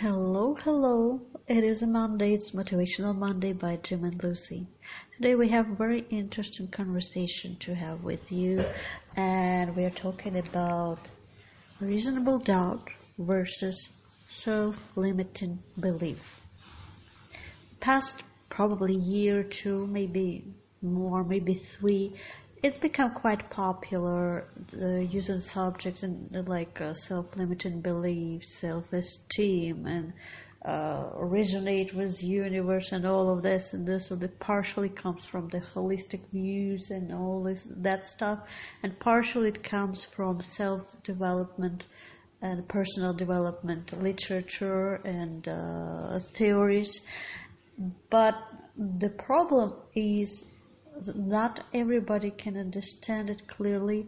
Hello, hello. It is a Monday. It's Motivational Monday by Jim and Lucy. Today we have a very interesting conversation to have with you, and we are talking about reasonable doubt versus self-limiting belief. Past probably year two, maybe more, maybe three, it's become quite popular uh, using subjects in like uh, self-limiting beliefs, self-esteem, and uh, resonate with universe and all of this and this. So that partially comes from the holistic views and all this that stuff, and partially it comes from self-development and personal development literature and uh, theories. But the problem is not everybody can understand it clearly,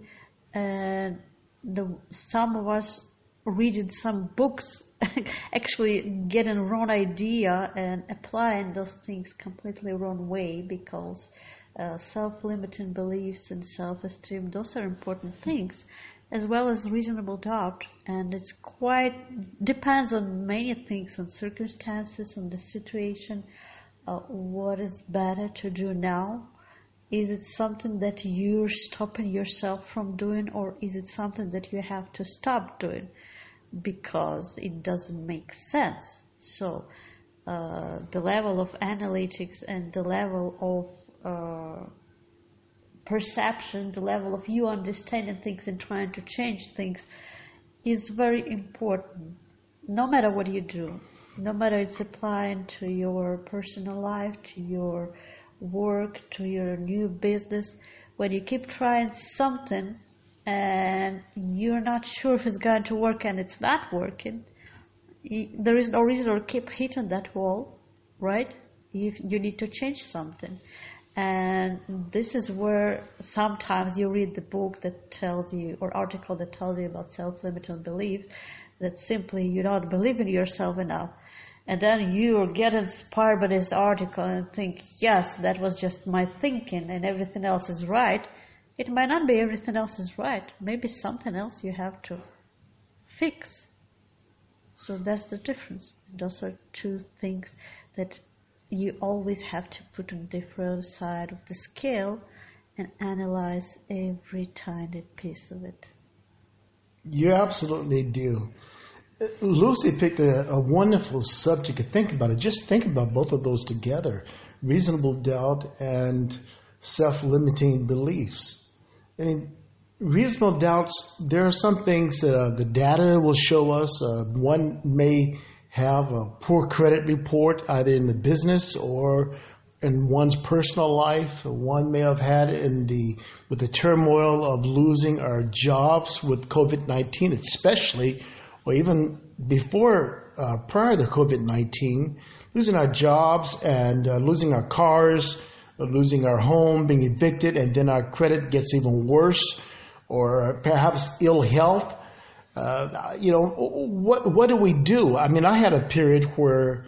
and the, some of us reading some books actually getting wrong idea and applying those things completely wrong way because uh, self-limiting beliefs and self-esteem those are important things as well as reasonable doubt. And it's quite depends on many things on circumstances on the situation uh, what is better to do now is it something that you're stopping yourself from doing, or is it something that you have to stop doing because it doesn't make sense? So, uh, the level of analytics and the level of uh, perception, the level of you understanding things and trying to change things is very important. No matter what you do, no matter it's applying to your personal life, to your work to your new business, when you keep trying something and you're not sure if it's going to work and it's not working, there is no reason to keep hitting that wall, right? You, you need to change something. And this is where sometimes you read the book that tells you, or article that tells you about self-limiting belief, that simply you don't believe in yourself enough and then you get inspired by this article and think, yes, that was just my thinking and everything else is right, it might not be everything else is right. Maybe something else you have to fix. So that's the difference. Those are two things that you always have to put on different side of the scale and analyze every tiny piece of it. You absolutely do. Lucy picked a, a, wonderful subject to think about it. Just think about both of those together reasonable doubt and self limiting beliefs. I mean, reasonable doubts, there are some things uh, the data will show us. Uh, one may have a poor credit report either in the business or in one's personal life. One may have had in the with the turmoil of losing our jobs with COVID nineteen, especially or even before, uh, prior to COVID 19, losing our jobs and uh, losing our cars, uh, losing our home, being evicted, and then our credit gets even worse, or perhaps ill health. Uh, you know, what, what do we do? I mean, I had a period where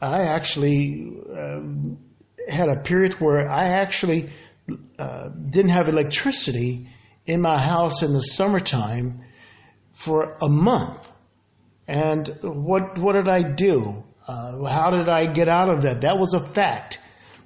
I actually um, had a period where I actually uh, didn't have electricity in my house in the summertime for a month. And what what did I do? Uh, how did I get out of that? That was a fact.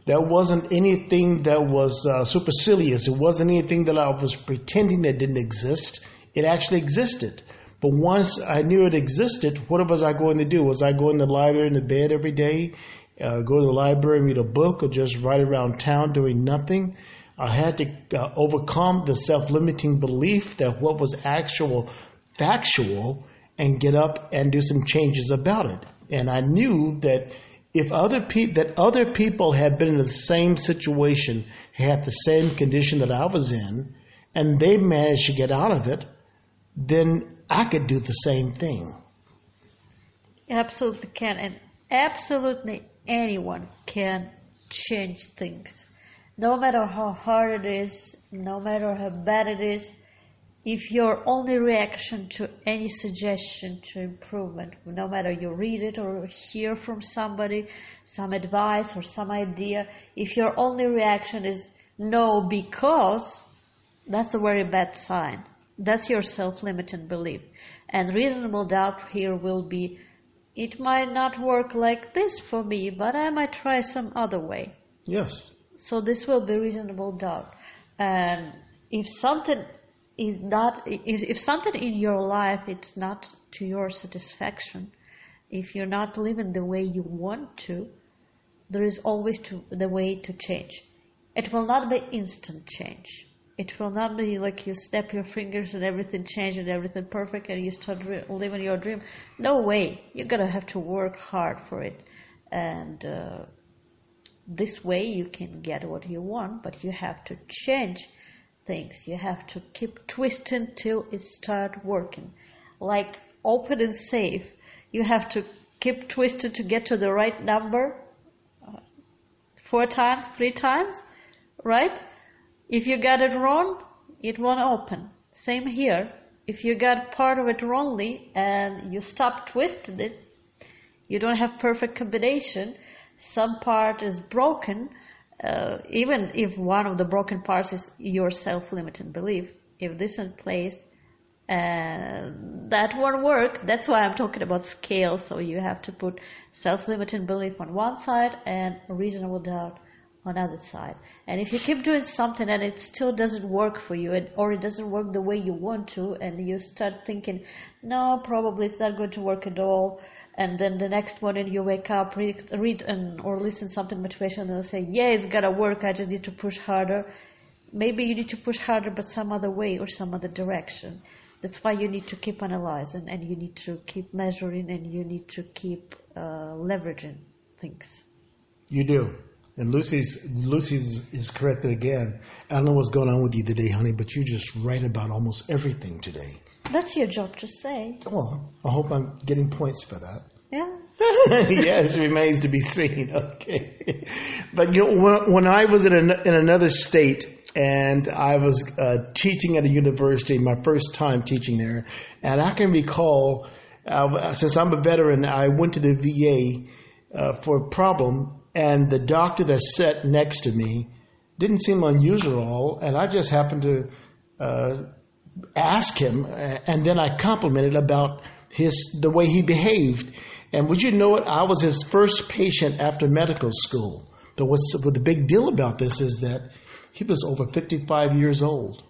That wasn't anything that was uh, supercilious. It wasn't anything that I was pretending that didn't exist. It actually existed. But once I knew it existed, what was I going to do? Was I going to the library in the bed every day, uh, go to the library and read a book, or just ride around town doing nothing? I had to uh, overcome the self-limiting belief that what was actual, factual, and get up and do some changes about it. And I knew that if other people that other people had been in the same situation, had the same condition that I was in, and they managed to get out of it, then I could do the same thing. Absolutely can, and absolutely anyone can change things. No matter how hard it is, no matter how bad it is, if your only reaction to any suggestion to improvement, no matter you read it or hear from somebody, some advice or some idea, if your only reaction is no because, that's a very bad sign. That's your self-limiting belief. And reasonable doubt here will be it might not work like this for me, but I might try some other way. Yes. So this will be reasonable doubt. And if something is not, if, if something in your life it's not to your satisfaction, if you're not living the way you want to, there is always to, the way to change. It will not be instant change. It will not be like you snap your fingers and everything changes and everything perfect and you start living your dream. No way. You're gonna have to work hard for it, and uh, this way you can get what you want. But you have to change things. You have to keep twisting till it start working. Like open and safe, you have to keep twisting to get to the right number. Uh, four times, three times, right? If you got it wrong, it won't open. Same here. If you got part of it wrongly and you stop twisting it, you don't have perfect combination. Some part is broken, uh, even if one of the broken parts is your self-limiting belief. If this in place, uh, that won't work. That's why I'm talking about scale. So you have to put self-limiting belief on one side and reasonable doubt on other side. And if you keep doing something and it still doesn't work for you, and, or it doesn't work the way you want to, and you start thinking, no, probably it's not going to work at all. And then the next morning you wake up, read, read and, or listen something motivational, and say, yeah, it's gotta work. I just need to push harder. Maybe you need to push harder, but some other way or some other direction. That's why you need to keep analyzing, and you need to keep measuring, and you need to keep uh, leveraging things. You do. And Lucy's Lucy's is corrected again. I don't know what's going on with you today, honey, but you just right about almost everything today. That's your job to say. Well, I hope I'm getting points for that. Yeah. yes, remains to be seen. Okay, but you know, when, when I was in an, in another state and I was uh, teaching at a university, my first time teaching there, and I can recall, uh, since I'm a veteran, I went to the VA uh, for a problem and the doctor that sat next to me didn't seem unusual and I just happened to uh, ask him, and then I complimented about his the way he behaved. And would you know it? I was his first patient after medical school. But what's what the big deal about this is that he was over 55 years old.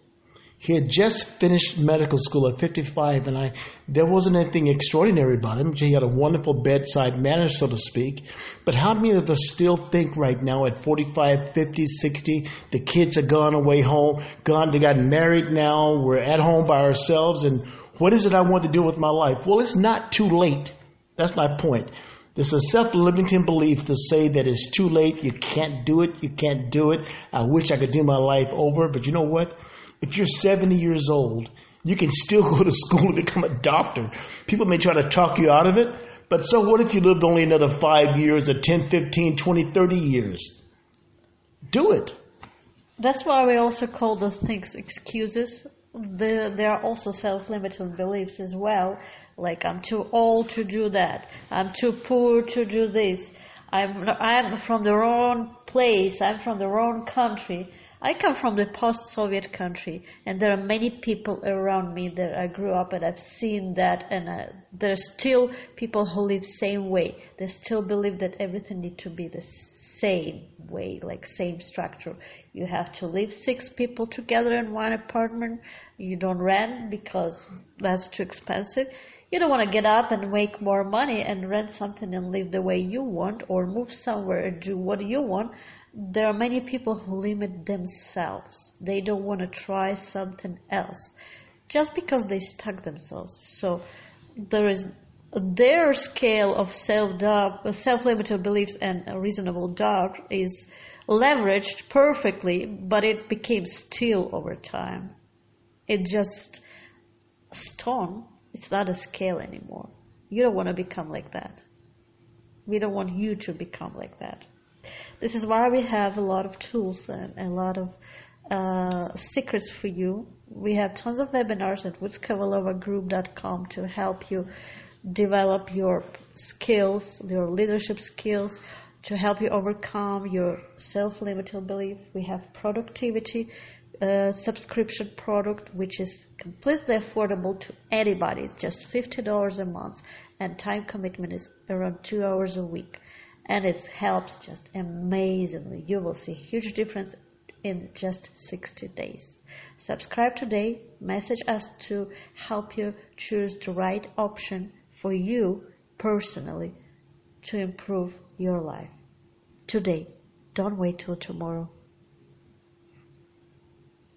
He had just finished medical school at 55, and I there wasn't anything extraordinary about him. He had a wonderful bedside manner, so to speak. But how many of us still think right now at 45, 50, 60, the kids are gone away home, gone, they got married now, we're at home by ourselves, and what is it I want to do with my life? Well, it's not too late. That's my point. There's a self-limiting belief to say that it's too late, you can't do it, you can't do it. I wish I could do my life over, but you know what? If you're 70 years old, you can still go to school and become a doctor. People may try to talk you out of it, but so what if you lived only another five years or 10, 15, 20, 30 years? Do it. That's why we also call those things excuses. The, there are also self-limiting beliefs as well, like I'm too old to do that, I'm too poor to do this, I'm, I'm from the wrong place, I'm from the wrong country. I come from the post-Soviet country, and there are many people around me that I grew up and I've seen that, and uh, there's still people who live same way. They still believe that everything needs to be the same way, like same structure. You have to live six people together in one apartment. You don't rent because that's too expensive. You don't want to get up and make more money and rent something and live the way you want, or move somewhere and do what you want there are many people who limit themselves. They don't want to try something else just because they stuck themselves. So there is their scale of self doubt, self limited beliefs and reasonable doubt is leveraged perfectly, but it became still over time. It just stone. It's not a scale anymore. You don't want to become like that. We don't want you to become like that. This is why we have a lot of tools and a lot of uh, secrets for you. We have tons of webinars at woodskovalova to help you develop your skills, your leadership skills, to help you overcome your self-limiting belief. We have productivity a subscription product which is completely affordable to anybody. It's just $50 a month and time commitment is around two hours a week. And it helps just amazingly. You will see huge difference in just 60 days. Subscribe today, message us to help you choose the right option for you personally to improve your life. Today, don't wait till tomorrow.